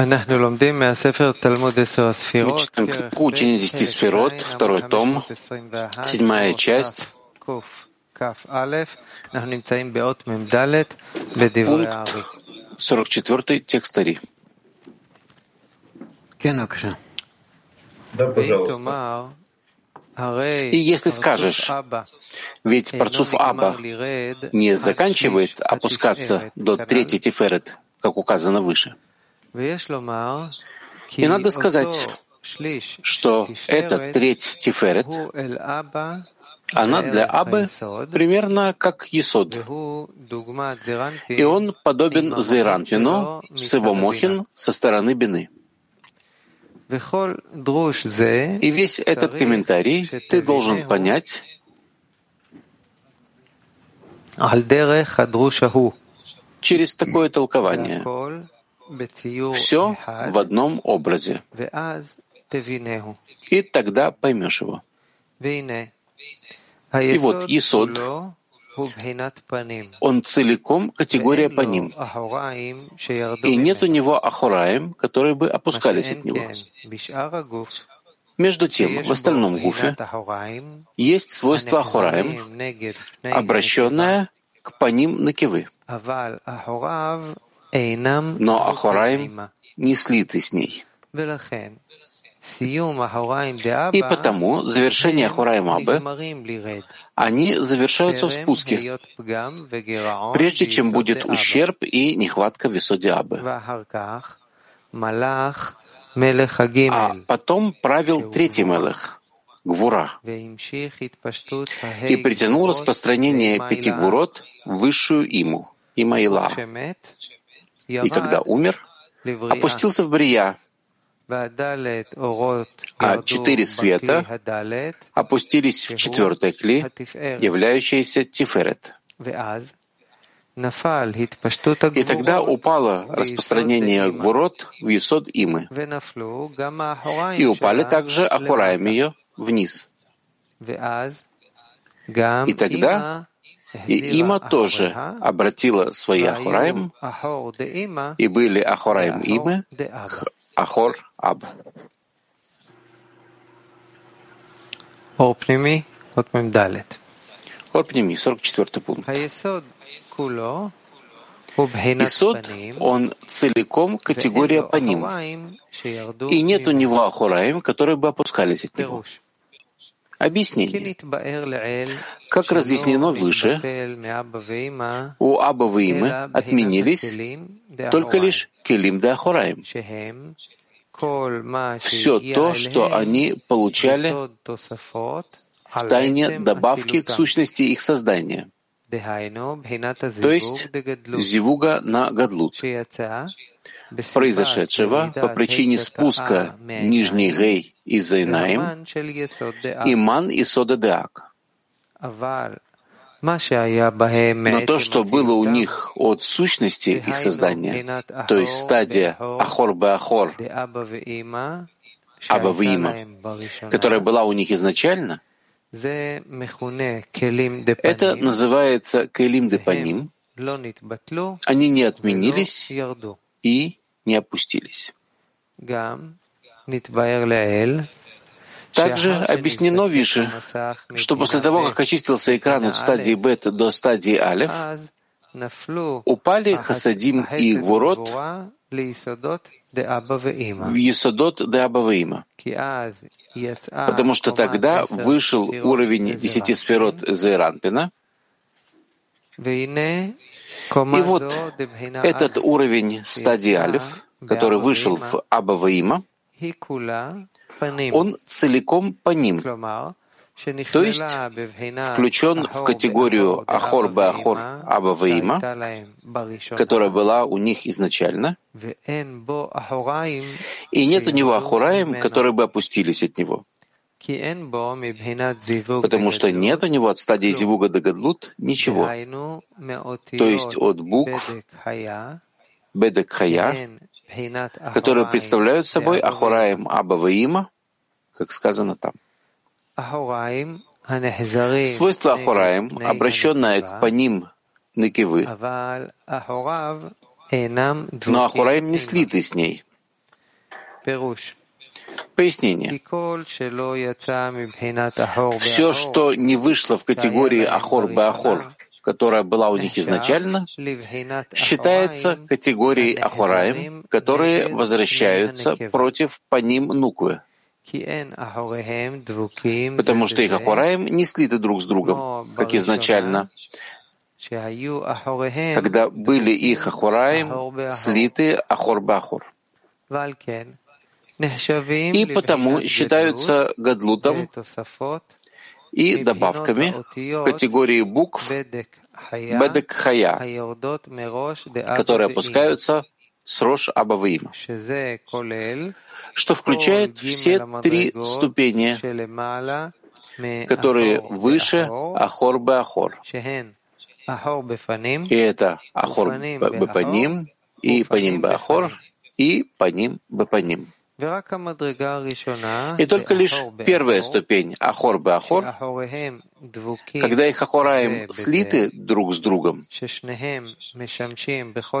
Мы читаем книгу «Учение десяти сферот», второй том, седьмая часть, пункт 44, текст Ари. Да, пожалуйста. И если скажешь, ведь парцуф Аба не заканчивает опускаться до третьей тиферет, как указано выше, и надо сказать, что эта треть Тиферет, она для Абы примерно как Есод. И он подобен Зейранпину с его Мохин со стороны Бины. И весь этот комментарий ты должен понять через такое толкование. Все в одном образе. И тогда поймешь его. И вот Исод, он целиком категория по ним. И нет у него ахураем, которые бы опускались от него. Между тем, в остальном гуфе есть свойство ахураем, обращенное к паним накивы. Но Ахураим не слиты с ней. И потому завершение Ахураим Абе, они завершаются в спуске, прежде чем будет ущерб и нехватка в Исоде Абе. А потом правил третий Мелех, Гвура, и притянул распространение пяти гвурот в высшую иму, Имаила и когда умер, опустился в Брия, а? Четыре света опустились в четвертое кли, являющееся Тиферет. И тогда упало распространение Гвурот в Есод Имы. И упали также Ахураем ее вниз. И тогда и Има тоже обратила свои Ахураим, и были Ахураим Имы к Ахор Аб. Орпними, Орпними, 44 пункт. Исод, он целиком категория по ним, и нет у него Ахураим, которые бы опускались от него. Объяснение. Как разъяснено выше, у Аба Вимы отменились только лишь Келим да Ахураим. Все то, что они получали в тайне добавки к сущности их создания, то есть зивуга на гадлут, произошедшего по причине спуска нижней гей из Зайнаим и ман и сода деак. Но то, что было у них от сущности их создания, то есть стадия ахор бе ахор, аба вима, которая была у них изначально, это называется келим депаним. Они не отменились и не опустились. Также объяснено выше, что после того, как очистился экран от стадии бет до стадии алеф, упали хасадим и гвурот в Есодот де Абаваима, потому что тогда вышел уровень десяти сферот Зейранпина, и вот этот уровень стадии Алиф, который вышел в Абаваима, он целиком по ним, то есть включен в категорию Ахор бе Ахор Абаваима, которая была у них изначально, и нет у него Ахураим, которые бы опустились от него. Потому что нет у него от стадии Зивуга до Гадлут ничего. То есть от букв Бедек Хая, которые представляют собой Ахураим Абаваима, как сказано там. Свойство Ахураим, обращенное к паним Некивы, но Ахураим не слиты с ней. Пояснение. Все, что не вышло в категории Ахор-Беахор, которая была у них изначально, считается категорией Ахораем, которые возвращаются против по ним Нуквы, потому что их Ахораем не слиты друг с другом, как изначально, когда были их Ахораем слиты Ахор-Бахор. И потому считаются гадлутом и добавками в категории букв Бедек Хая, которые опускаются с Рош Абаваима, что включает все три ступени, которые выше Ахор Беахор. И это Ахор Бепаним, и Паним Беахор, и Паним Бепаним. И только лишь первая ступень Ахор бы Ахор, когда их Ахораем слиты друг с другом,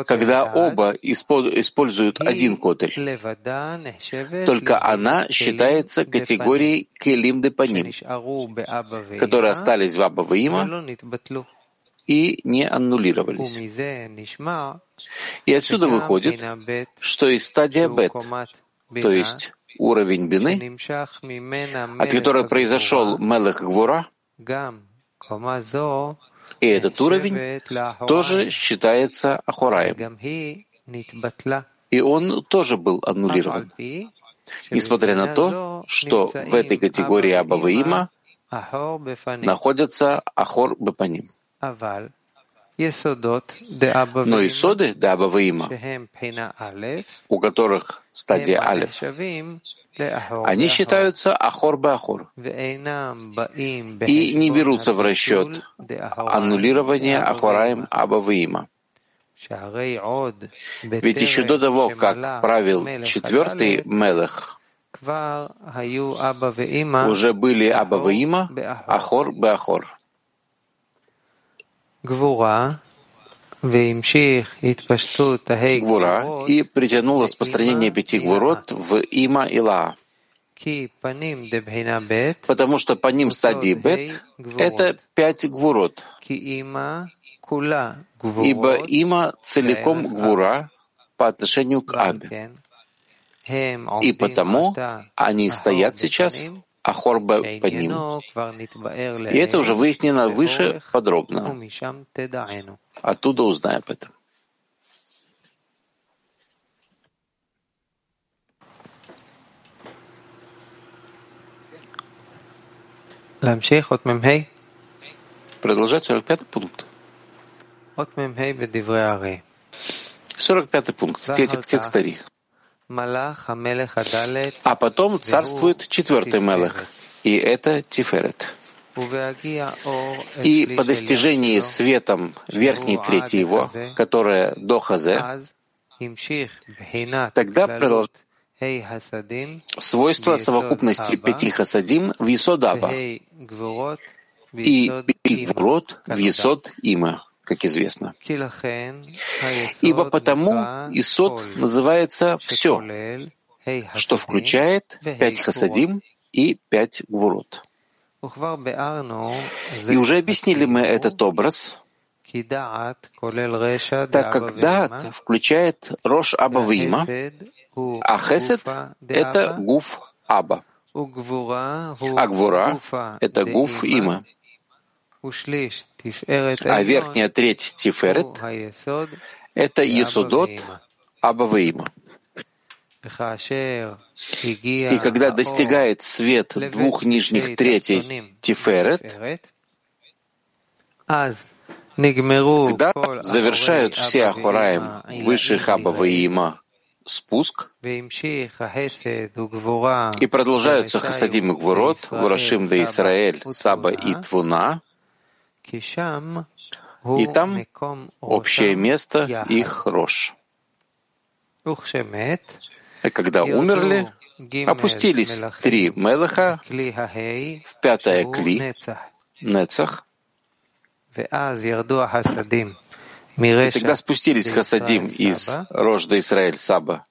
когда оба используют один котель, только она считается категорией Келим де Паним, которые остались в Аба Има и не аннулировались. И отсюда выходит, что и стадия Бет, то есть уровень бины, от которой произошел Мелех Гвура, и этот уровень тоже считается Ахураем. И он тоже был аннулирован. Несмотря на то, что в этой категории Абаваима находятся Ахор Бепаним. Но исоды Дабаваима, у которых стадия Алиф, они считаются Ахор Бахор и не берутся в расчет аннулирования Ахораем Абаваима. Ведь еще до того, как правил четвертый Мелех, уже были Абаваима, Ахор Бахор. Гвура и притянул распространение пяти гвурот в Има и Ла. Потому что по ним стадии Бет — это пять гвурот. Ибо Има целиком гвура по отношению к Абе. И потому они стоят сейчас Ахорба по ним. И это уже выяснено выше подробно. Оттуда узнаем об этом. Продолжать 45 пункт. 45 пункт. Текст Ари. А потом царствует четвертый Мелех, и это Тиферет. И по достижении светом верхней трети его, которая до Хазе, тогда продолжает свойства совокупности пяти хасадим в Исодаба и пяти гвурот в Исод Има как известно. Ибо потому Исот называется «все», что включает пять хасадим и пять гвурот. И уже объяснили мы этот образ, так как дат включает Рош Аба Вима, а Хесед — это Гуф Аба, а Гвура — это Гуф Има. А верхняя треть Тиферет — это Есудот Абаваима. И когда достигает свет двух нижних третей Тиферет, тогда завершают все Ахураем высших Абаваима спуск, и продолжаются Хасадим и Гвурот, Вурашим да Исраэль, Саба и Твуна, и там общее место их рож. И когда умерли, опустились три Мелаха в пятое Кли, Нецах, и тогда спустились Хасадим из Рожда Израиль Саба.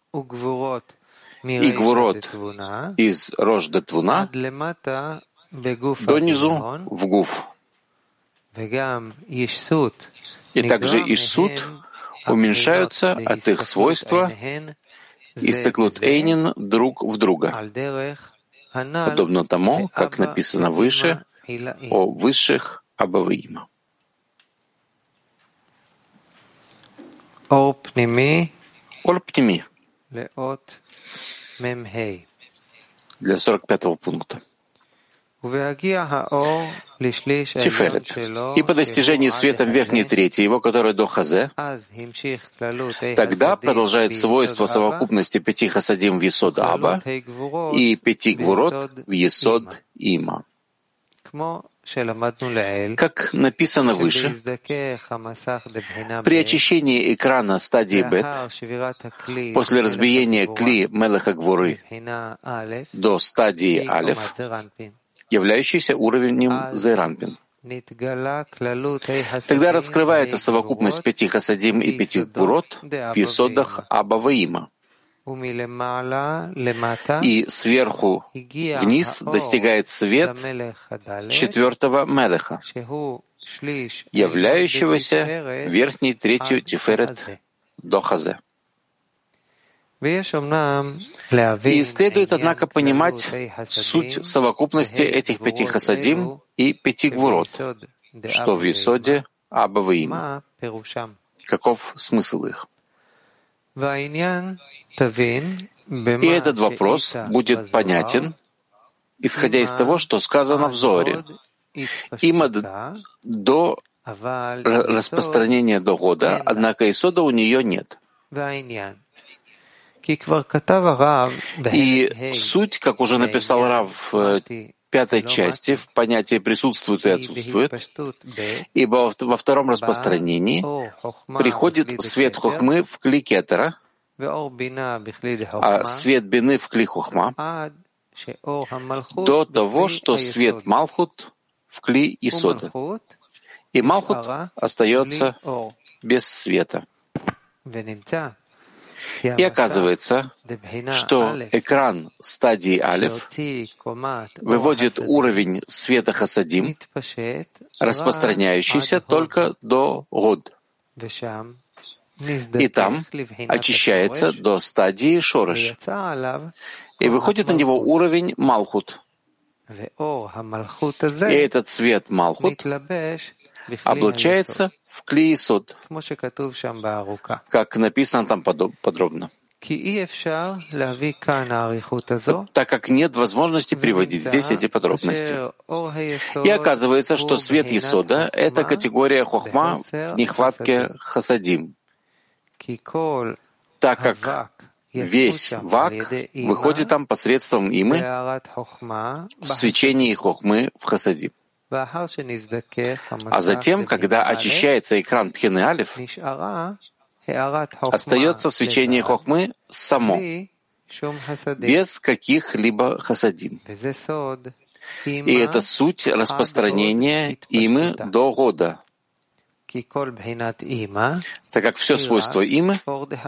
И гвурот из рожда твуна до низу в гуф. И также ишсут уменьшаются от их свойства и стыклут эйнин друг в друга, подобно тому, как написано выше о высших Абаваима. Ор пними для 45 пункта. Тиферет. И по достижении светом верхней трети его, которая до Хазе, тогда продолжает свойство совокупности пяти хасадим в Есод Аба и пяти гвурот в Есод Има. Как написано выше, при очищении экрана стадии бет, после разбиения кли Мелеха Гвуры до стадии Алеф, являющийся уровнем Зайранпин. Тогда раскрывается совокупность пяти хасадим и пяти гурот в есодах Абаваима. И сверху вниз достигает свет четвертого Мелеха, являющегося верхней третью Тиферет до Хазе. И следует, однако, понимать суть совокупности этих пяти хасадим и пяти гвурот, что в Исоде Абаваим. Каков смысл их? И этот вопрос будет понятен, исходя из того, что сказано в Зоре. Има до распространения до года, однако Исода у нее нет. И суть, как уже написал Рав в пятой части, в понятии присутствует и отсутствует, ибо во втором распространении приходит свет хохмы в кли кетера, а свет бины в кли хохма, до того, что свет Малхут в кли Исода. И Малхут остается без света. И оказывается, что экран стадии Алиф выводит уровень света Хасадим, распространяющийся только до Год. И там очищается до стадии Шорыш. И выходит на него уровень Малхут. И этот свет Малхут облачается в клиисот, как написано там подробно. Так как нет возможности приводить здесь эти подробности. И оказывается, что свет Есода — это категория хохма в нехватке хасадим, так как весь вак выходит там посредством имы в свечении хохмы в хасадим. А затем, когда очищается экран Пхины Алиф, остается свечение Хохмы само, без каких-либо хасадим. И это суть распространения имы до года, так как все свойство имы —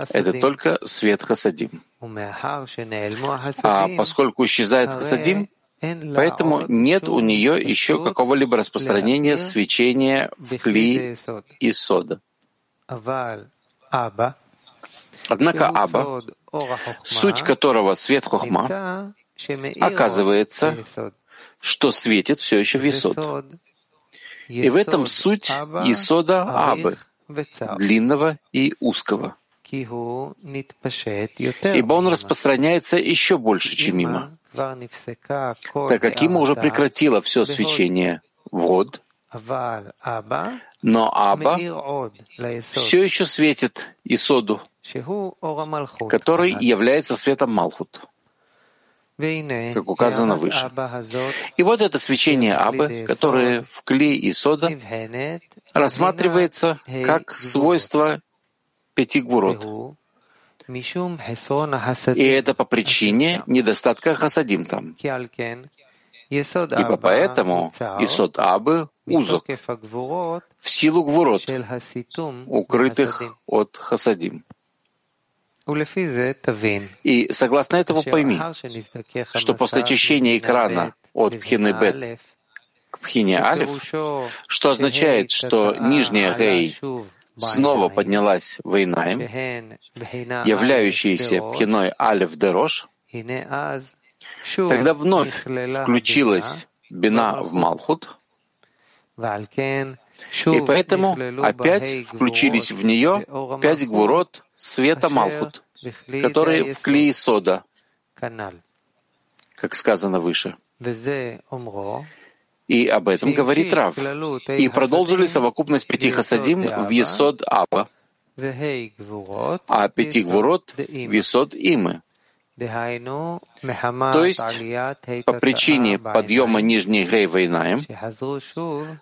это только свет хасадим. А поскольку исчезает хасадим, Поэтому нет у нее еще какого-либо распространения свечения в кли и сода. Однако Аба, суть которого свет Хохма, оказывается, что светит все еще в Исод. И в этом суть Исода Абы, длинного и узкого. Ибо он распространяется еще больше, чем мимо. так как Има уже прекратила все свечение вод, но Аба все еще светит Исоду, который является светом Малхут, как указано выше. И вот это свечение Абы, которое в клей Исода, рассматривается как свойство пяти гвурот, и это по причине недостатка хасадим там. Ибо поэтому Исод Абы узок в силу гвурот, укрытых от хасадим. И согласно этому пойми, что после очищения экрана от пхины бет к пхине алиф, что означает, что нижняя гей снова поднялась в Инаем, являющаяся пхиной алиф дерош, тогда вновь включилась бина в Малхут, и поэтому опять включились в нее пять гвурот света Малхут, которые в клее сода, как сказано выше. И об этом говорит Рав. И продолжили совокупность пяти хасадим в Есод Аба, а пяти гвурот в Есод Имы. То есть по причине подъема нижней гей войнаем,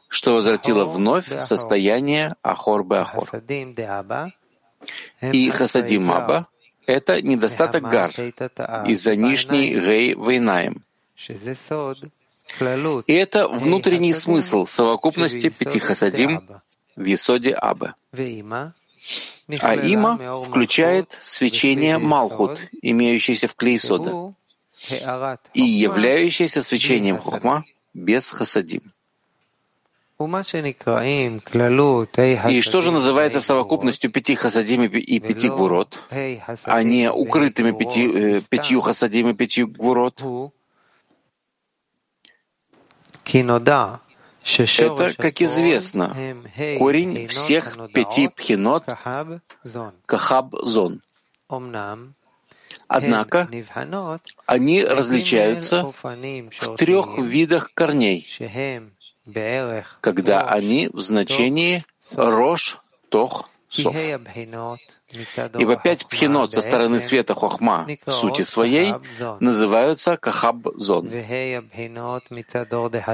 что возвратило вновь состояние Ахор Ахор. И Хасадим Аба — это недостаток гар из-за нижней гей войнаем. И это внутренний смысл совокупности пяти хасадим в Исоде Аба. А има включает свечение Малхут, имеющееся в Клейсода, и являющееся свечением Хохма без хасадим. И что же называется совокупностью пяти хасадим и пяти гвурот, а не укрытыми пяти, э, пятью хасадим и пятью гвурот? Это, как известно, корень всех пяти пхинот Кахаб-Зон. Однако они различаются в трех видах корней, когда они в значении Рош, Тох, Сов. Ибо пять пхинот со стороны света Хохма в сути своей называются Кахаб-зон.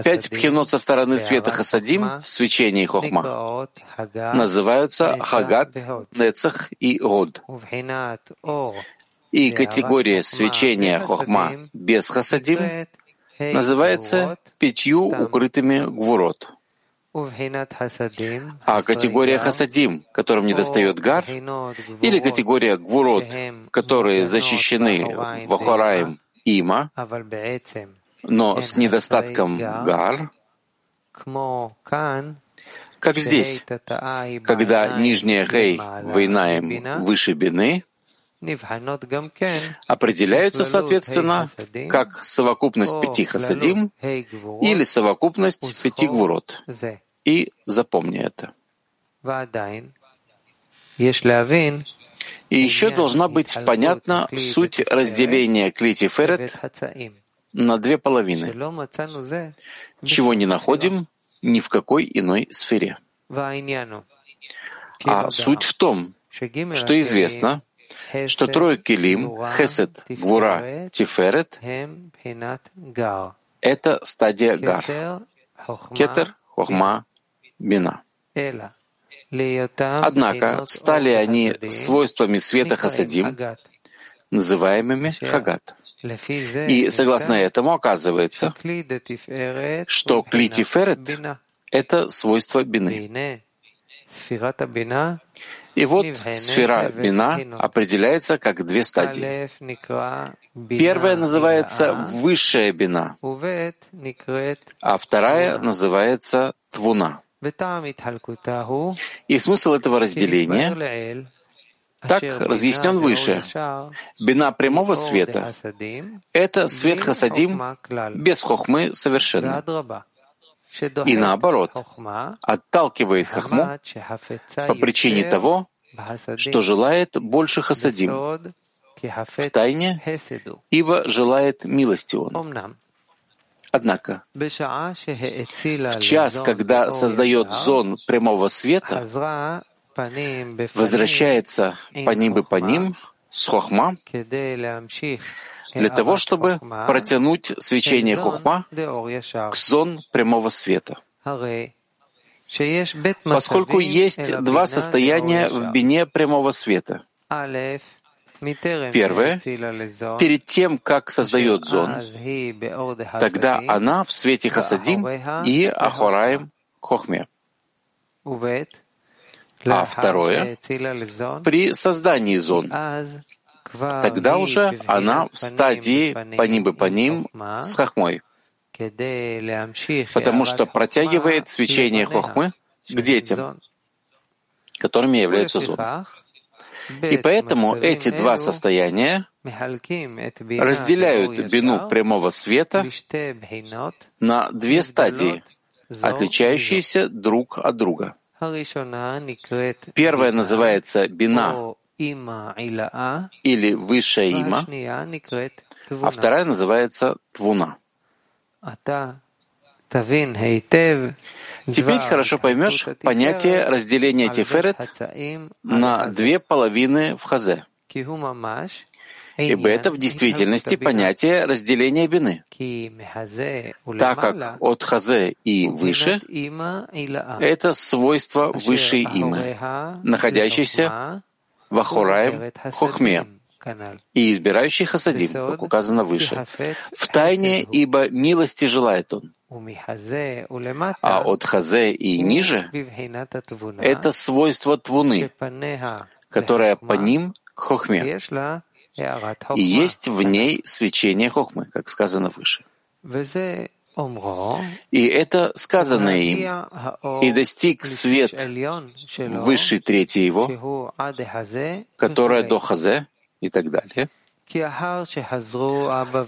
Пять пхинот со стороны света Хасадим в свечении Хохма. Называются Хагат, Нецах и Год. И категория свечения Хохма без Хасадим называется пятью укрытыми гвурот. А категория хасадим, которым недостает гар, или категория гвурот, которые защищены в Ахараем има, но с недостатком гар, как здесь, когда нижняя гей войнаем выше бины, определяются, соответственно, как совокупность пяти хасадим или совокупность пяти гвурот. И запомни это. И еще должна быть понятна суть разделения клити ферет на две половины, чего не находим ни в какой иной сфере. А суть в том, что известно, что трое килим, хесед, гвура, тиферет — это стадия гар. Кетер, хохма, бина. Однако стали они свойствами света хасадим, называемыми хагат. И согласно этому оказывается, что клитиферет — это свойство бины. И вот сфера бина определяется как две стадии. Первая называется высшая бина, а вторая называется твуна. И смысл этого разделения? Так разъяснен выше. Бина прямого света — это свет хасадим без хохмы совершенно. И наоборот, отталкивает хохму по причине того, что желает больше хасадим. В тайне, ибо желает милости он. Однако, в час, когда создает зон прямого света, возвращается по ним и по ним с хохма для того, чтобы протянуть свечение хохма к зон прямого света. Поскольку есть два состояния в бине прямого света. Первое, перед тем, как создает зон, тогда она в свете хасадим и ахораем хохме. А второе, при создании зон, тогда уже она в стадии по по ним с хохмой, потому что протягивает свечение хохмы к детям, которыми являются зон. И поэтому эти два состояния разделяют бину прямого света на две стадии, отличающиеся друг от друга. Первая называется бина или высшая има, а вторая называется твуна. Теперь хорошо поймешь понятие разделения тиферет на две половины в хазе, ибо это в действительности понятие разделения бины, так как от хазе и выше — это свойство высшей имы, находящейся в Ахураем Хохме, и избирающий хасадим, как указано выше. В тайне, ибо милости желает он. А от хазе и ниже — это свойство твуны, которое по ним к хохме. И есть в ней свечение хохмы, как сказано выше. И это сказанное им, и достиг свет высшей трети его, которая до хазе и так далее,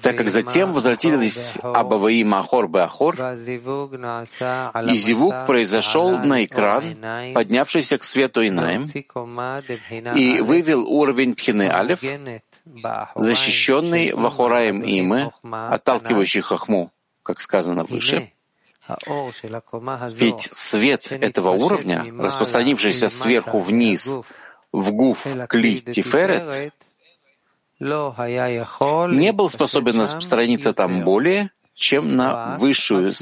так как затем возвратились Абаваим Ахор Беахор, и зивук произошел на экран, поднявшийся к свету Инаем, и вывел уровень Пхины Алев, защищенный Вахораем Имы, отталкивающий Хахму, как сказано выше. Ведь свет этого уровня, распространившийся сверху вниз в гуф Кли Тиферет, не был способен распространиться там более, чем на высшую,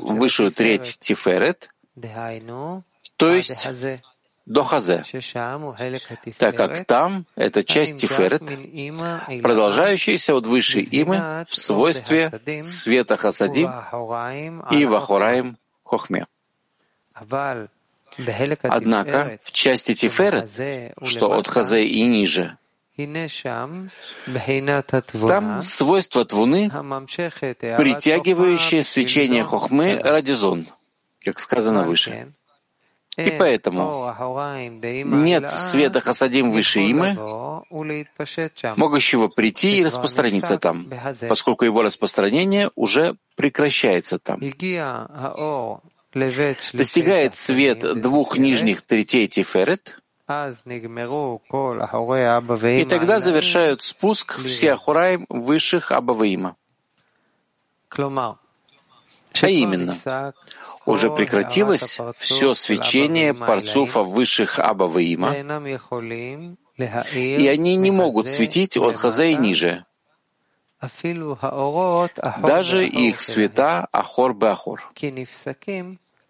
высшую треть Тиферет, то есть до Хазе, так как там это часть Тиферет, продолжающаяся от высшей имы в свойстве света Хасадим и Вахураим Хохме. Однако в части Тиферет, что от Хазе и ниже, там свойство твуны, притягивающее свечение хохмы ради зон, как сказано выше. И поэтому нет света хасадим выше имы, могущего прийти и распространиться там, поскольку его распространение уже прекращается там. Достигает свет двух нижних третей Тиферет, и тогда завершают спуск все Ахураим высших Абаваима. А именно, уже прекратилось все свечение парцуфа высших Абаваима, и они не могут светить от Хазе и ниже, даже их света Ахор Беахор,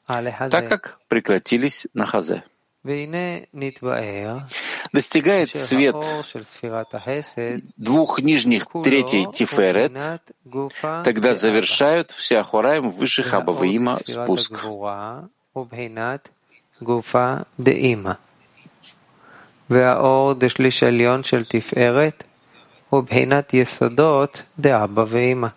так как прекратились на Хазе достигает свет двух нижних третей Тиферет, тогда завершают все Ахураем выше Хабаваима спуск. והאור דשליש עליון של תפארת הוא בחינת יסודות דאבא ואמא.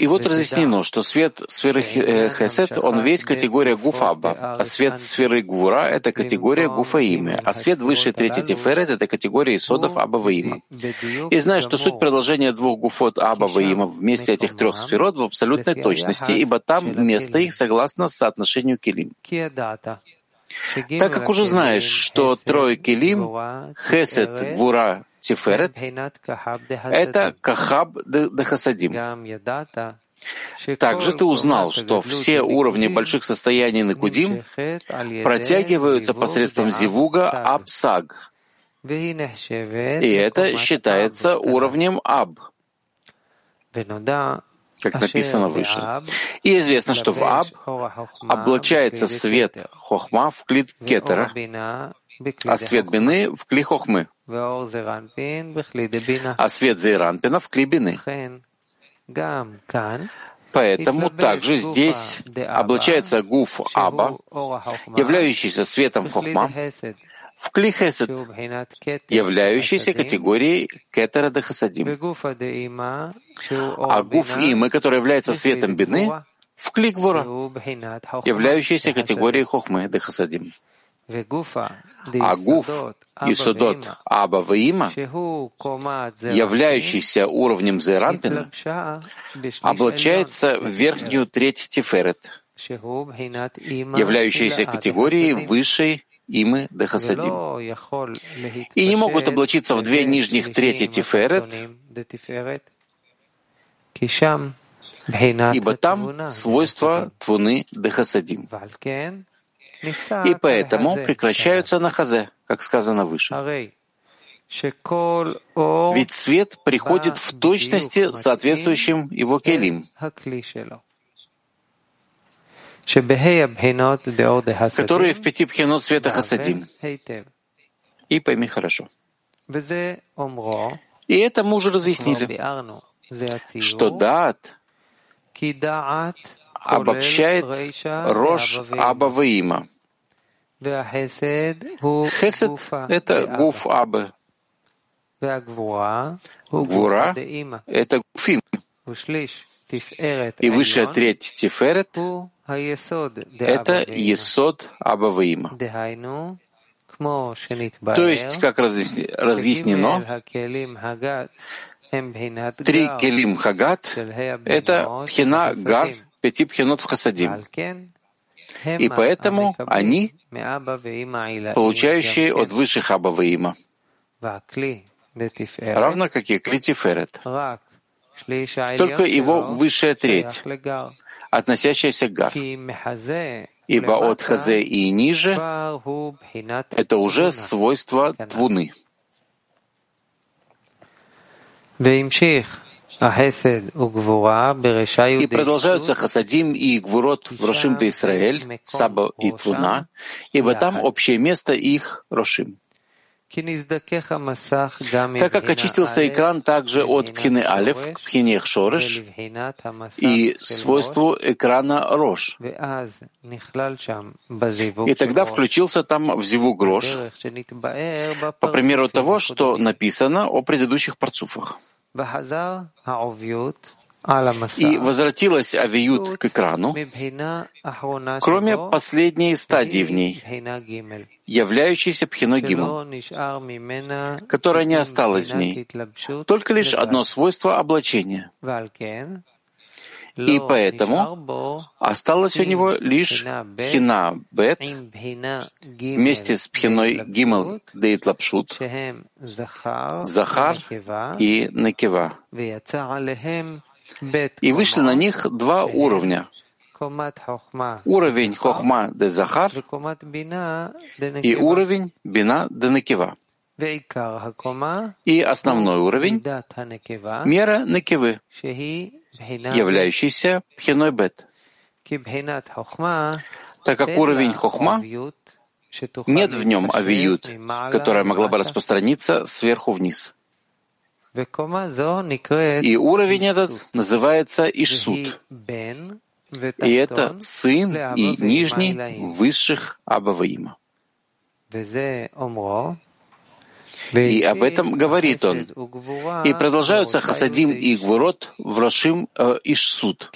и вот разъяснено, что свет сферы Хесед, он весь категория Гуфаба, а свет сферы Гура — это категория Гуфаимы, а свет выше третьей Тиферет — это категория Исодов Абаваима. И знаешь, что суть продолжения двух Гуфот Абаваима вместе этих трех сферот в абсолютной точности, ибо там место их согласно соотношению Келим. Так как уже знаешь, что трое Келим — Хесед, Гура, Тиферет — это Кахаб де Хасадим. Также ты узнал, что все уровни больших состояний Накудим протягиваются посредством Зивуга Абсаг. И это считается уровнем Аб, как написано выше. И известно, что в Аб облачается свет Хохма в клит Кетера, а свет Бины в кли Хохмы. А свет Зейранпина в клибины. Поэтому также здесь облачается гуф Аба, являющийся светом Хохма, в клихесед, являющейся категорией кетера де хасадим. А гуф имы, который является светом бины, в кликвура, являющейся категорией хохмы де хасадим. А гуф и судот Аба Ваима, являющийся уровнем Зерампина, облачается в верхнюю треть Тиферет, являющейся категорией высшей Имы Дехасадим. И не могут облачиться в две нижних трети Тиферет, ибо там свойства Твуны Дехасадим. И поэтому прекращаются на хазе, как сказано выше. Ведь свет приходит в точности соответствующим его келим, которые в пяти пхенот света хасадим. И пойми хорошо. И это мы уже разъяснили, что дат обобщает Рош Аба Ваима. Хесед — это гуф Абы. Гвура — это гуфим. И высшая треть Тиферет — это Есод Аба Ваима. То есть, как разъяснено, три келим хагат — это пхина гар пяти пхенот в хасадим. И поэтому они получающие от высших Аба Ваима, равно как и Клитиферет. Только его высшая треть, относящаяся к Гар. Ибо от Хазе и ниже — это уже свойство Твуны. И продолжаются Хасадим и Гвурот в Рошим де Исраэль, Саба и Твуна, ибо там общее место их Рошим. Так как очистился экран также от Пхины Алев к Пхине Шореш и свойству экрана Рош. И тогда включился там в Зиву Грош, по примеру того, что написано о предыдущих парцуфах. И возвратилась авиют к экрану, кроме последней стадии в ней, являющейся Пхиной Гимл, которая не осталась в ней, только лишь одно свойство облачения. И поэтому осталось у него лишь Пхина Бет вместе с Пхиной Гимл Дейт Лапшут, Захар и Некева. И вышли на них два уровня. Уровень Хохма де Захар и уровень Бина де Некева. И основной уровень — мера Некевы, являющийся Пхиной Бет. Так как уровень Хохма нет в нем авиют, которая могла бы распространиться сверху вниз. И уровень этот называется Ишсуд. И это сын и нижний высших Абаваима. И об этом говорит он. И продолжаются Хасадим и Гвурот в Рошим э, Ишсуд,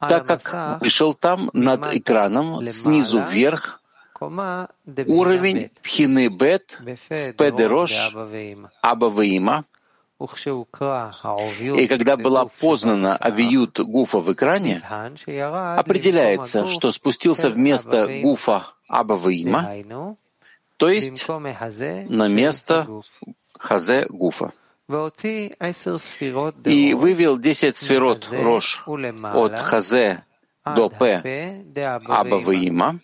так как пришел там над экраном снизу вверх уровень Пхины Бет в Педерош Абаваима, и когда была познана авиют Гуфа в экране, определяется, что спустился вместо Гуфа Абаваима, то есть на место Хазе Гуфа. И вывел десять сферот Рош от Хазе до П Абаваима,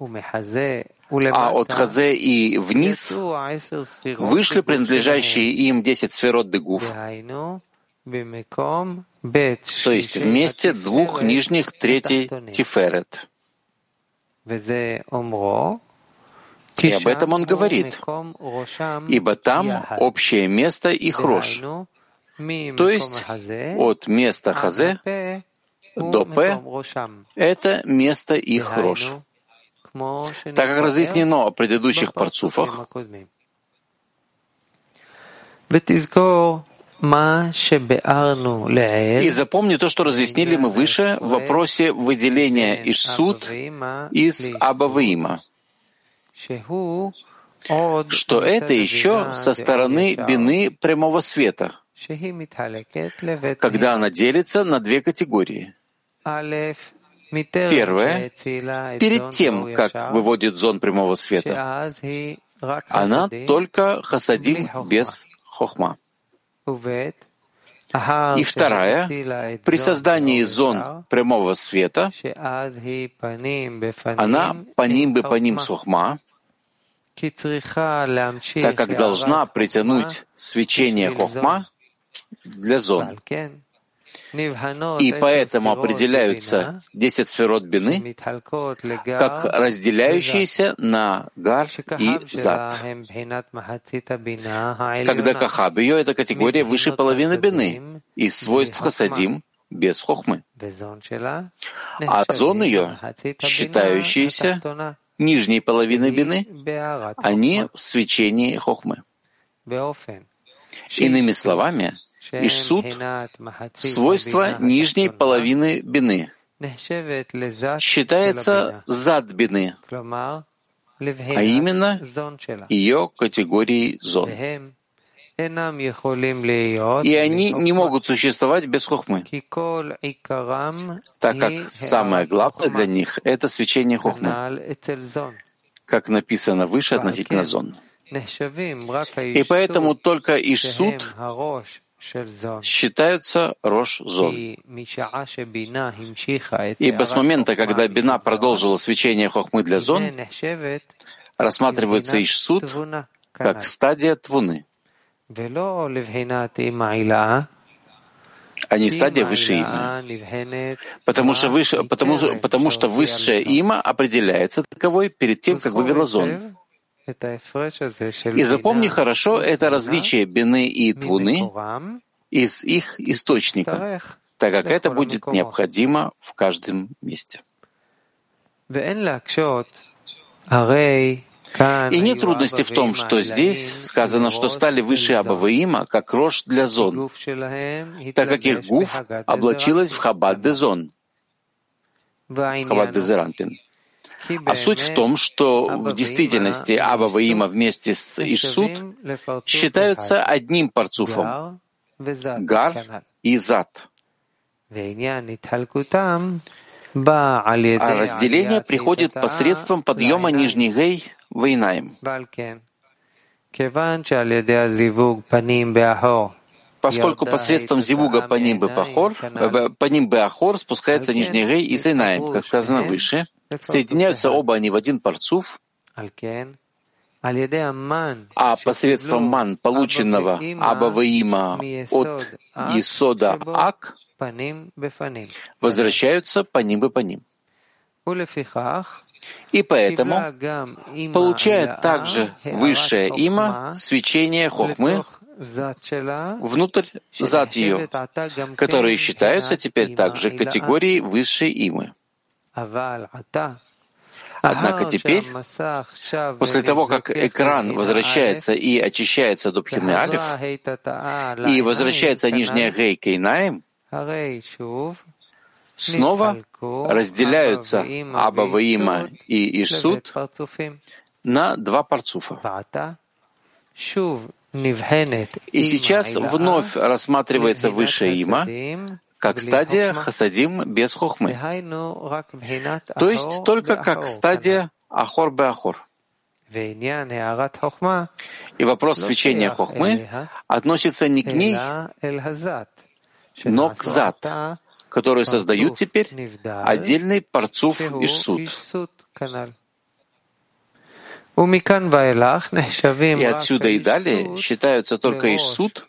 а от Хазе и вниз вышли принадлежащие им десять сферот Дегуф, то есть вместе двух нижних третей Тиферет. И об этом он говорит, ибо там общее место их рож, то есть от места Хазе до П — это место их рож. Так как разъяснено о предыдущих парцуфах. И запомни то, что разъяснили мы выше в вопросе выделения Ишсуд из Абаваима, что это еще со стороны бины прямого света, когда она делится на две категории. Первое, перед тем, как выводит зон прямого света, она только хасадим без хохма. И вторая, при создании зон прямого света, она по ним бы по ним сухма, так как должна притянуть свечение хохма для зон. И поэтому определяются десять сферот бины как разделяющиеся на гар и зад. Когда кахаб ее — это категория выше половины бины из свойств хасадим без хохмы. А зон ее, считающиеся нижней половиной бины, они в свечении хохмы. Иными словами, Ишсуд — свойство нижней половины бины. Считается зад бины, а именно ее категории зон. И они не могут существовать без хохмы, так как самое главное для них — это свечение хохмы, как написано выше относительно зон. И поэтому только Ишсуд считаются Рош-Зон. Ибо с момента, когда Бина продолжила свечение Хохмы для Зон, рассматривается Ишсуд как стадия Твуны, а не стадия выше има. Потому что, выше, потому, потому что высшее има определяется таковой перед тем, как вывела зон. И запомни хорошо это различие бины и твуны из их источника, так как это будет необходимо в каждом месте. И нет трудности в том, что здесь сказано, что стали выше Абаваима, как рожь для зон, так как их гуф облачилась в Хабад де зон, Хабад де Зеранпин. А суть в том, что в действительности Аба Ваима вместе с Ишсуд считаются одним парцуфом — Гар и Зад. А разделение приходит посредством подъема нижней гей Вейнаем. Поскольку посредством зивуга по ним бы пахор, э, по ним бы ахор спускается нижний гей и зейнаем, как сказано выше, соединяются оба они в один парцуф, а посредством ман, полученного Абаваима от Исода Ак, возвращаются по ним и по ним. И поэтому получает также высшее има свечение хохмы внутрь зад ее, которые считаются теперь также категорией высшей имы. Однако теперь, после того, как экран возвращается и очищается до Пхины Алиф, и возвращается нижняя Гей Кейнаем, снова разделяются Аба Ваима и Ишсуд на два парцуфа. И сейчас вновь рассматривается высшее има, как стадия хасадим без хохмы, то есть только как стадия ахор бе ахор. И вопрос свечения хохмы относится не к ней, но к зад, который создают теперь отдельный парцуф Ишсуд. И отсюда и далее считаются только Ишсуд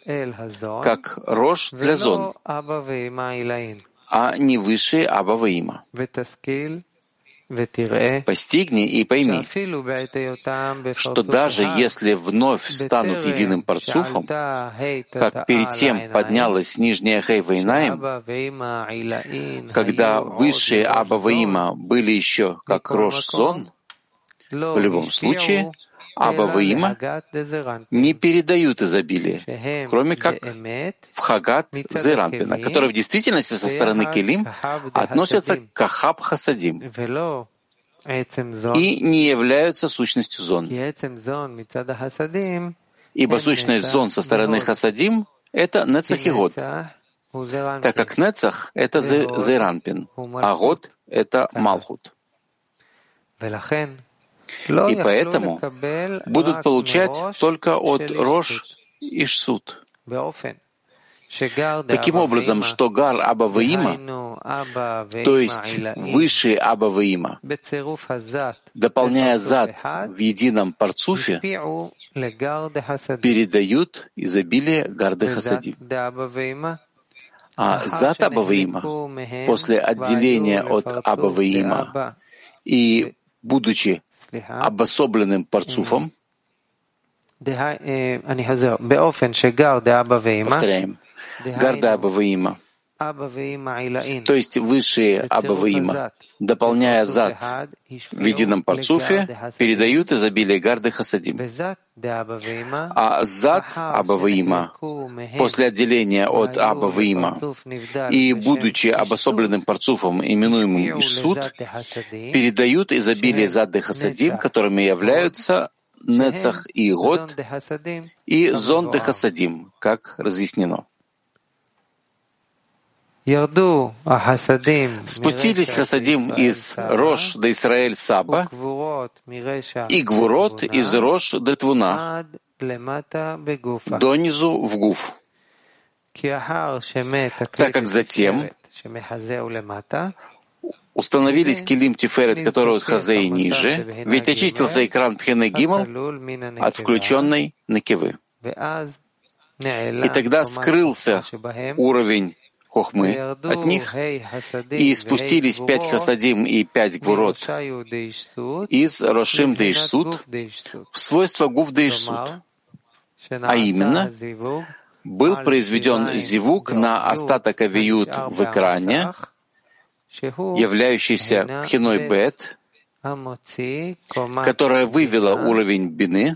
как рожь для зон, а не высшие Абаваима. Постигни и пойми, что даже если вновь станут единым парцуфом, как перед тем поднялась нижняя Хейвайнаем, когда высшие Абаваима были еще как Рош Зон, В любом случае, Аба Ваима не передают изобилие, кроме как в Хагат Зеранпина, который в действительности со стороны Келим относятся к Ахаб Хасадим и не являются сущностью зон. Ибо сущность зон со стороны Хасадим — это Нецах и Год, так как Нецах — это Зеранпин, а Год — это Малхут. И поэтому будут получать только от Рош и Шсут. Таким образом, что Гар Аба то есть высший Аба дополняя Зад в едином парцуфе, передают изобилие Гарды Хасадим. А Зад Аба после отделения от Аба и будучи обособленным парцуфом, повторяем, Гарда Абаваима, то есть высшие Абаваима, дополняя зад в едином парцуфе, передают изобилие Гарды Хасадим. А зад Абаваима, после отделения от Абаваима, и будучи обособленным парцуфом, именуемым Ишсуд, передают изобилие зад Хасадим, которыми являются Нецах и Год и Зон Хасадим, как разъяснено. Спустились хасадим из Рош до Израиль Саба и Гвурот из Рош до Твуна. Донизу в Гуф. Так как затем установились килим Тиферет, который от Хазеи ниже, ведь очистился экран Пхене Гимал от включенной Накивы. И тогда скрылся уровень хохмы от них, и спустились пять хасадим и пять гвурот из Рошим Дейшсуд в свойство Гув Дейшсуд, а именно был произведен зивук на остаток авиют в экране, являющийся пхиной бет, которая вывела уровень бины,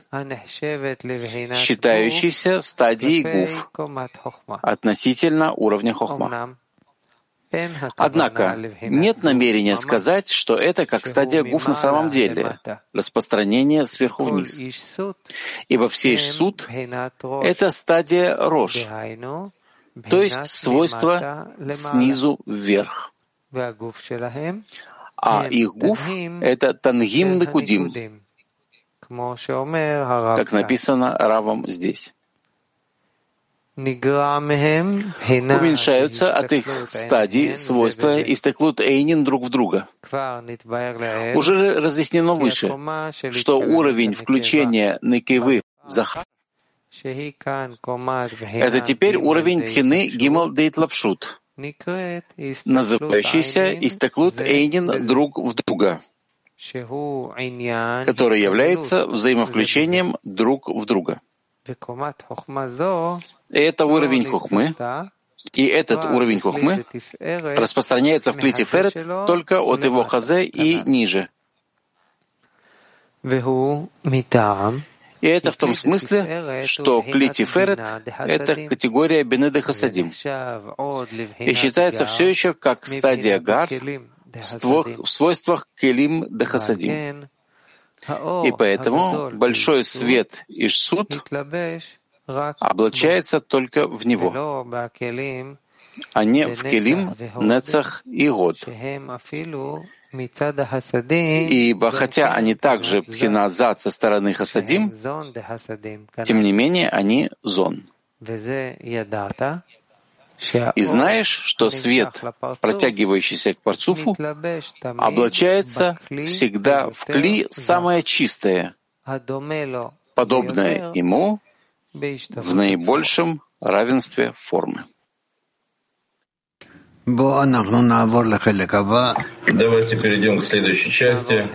считающийся стадией гуф относительно уровня хохма. Однако нет намерения сказать, что это как стадия гуф на самом деле, распространение сверху вниз. Ибо все суд — это стадия рож, то есть свойство снизу вверх а их гуф — это тангим накудим, как написано Равом здесь. Уменьшаются от их стадий свойства и стеклут эйнин друг в друга. Уже разъяснено выше, что уровень включения некевы в захар это теперь уровень пхины гимал дейт лапшут называющийся истеклут Эйнин друг в друга, который является взаимовключением друг в друга. И это уровень хухмы, и этот уровень хухмы распространяется в клите ферет только от его хазе и ниже. И это в том смысле, что клитиферет — это категория бенеды хасадим и считается все еще как стадия гар в свойствах келим де хасадим. И поэтому большой свет Ишсуд облачается только в него, а не в келим, нецах и год. Ибо хотя они также пхиназад со стороны хасадим, тем не менее они зон. И знаешь, что свет, протягивающийся к парцуфу, облачается всегда в кли самое чистое, подобное ему в наибольшем равенстве формы. Давайте перейдем к следующей части.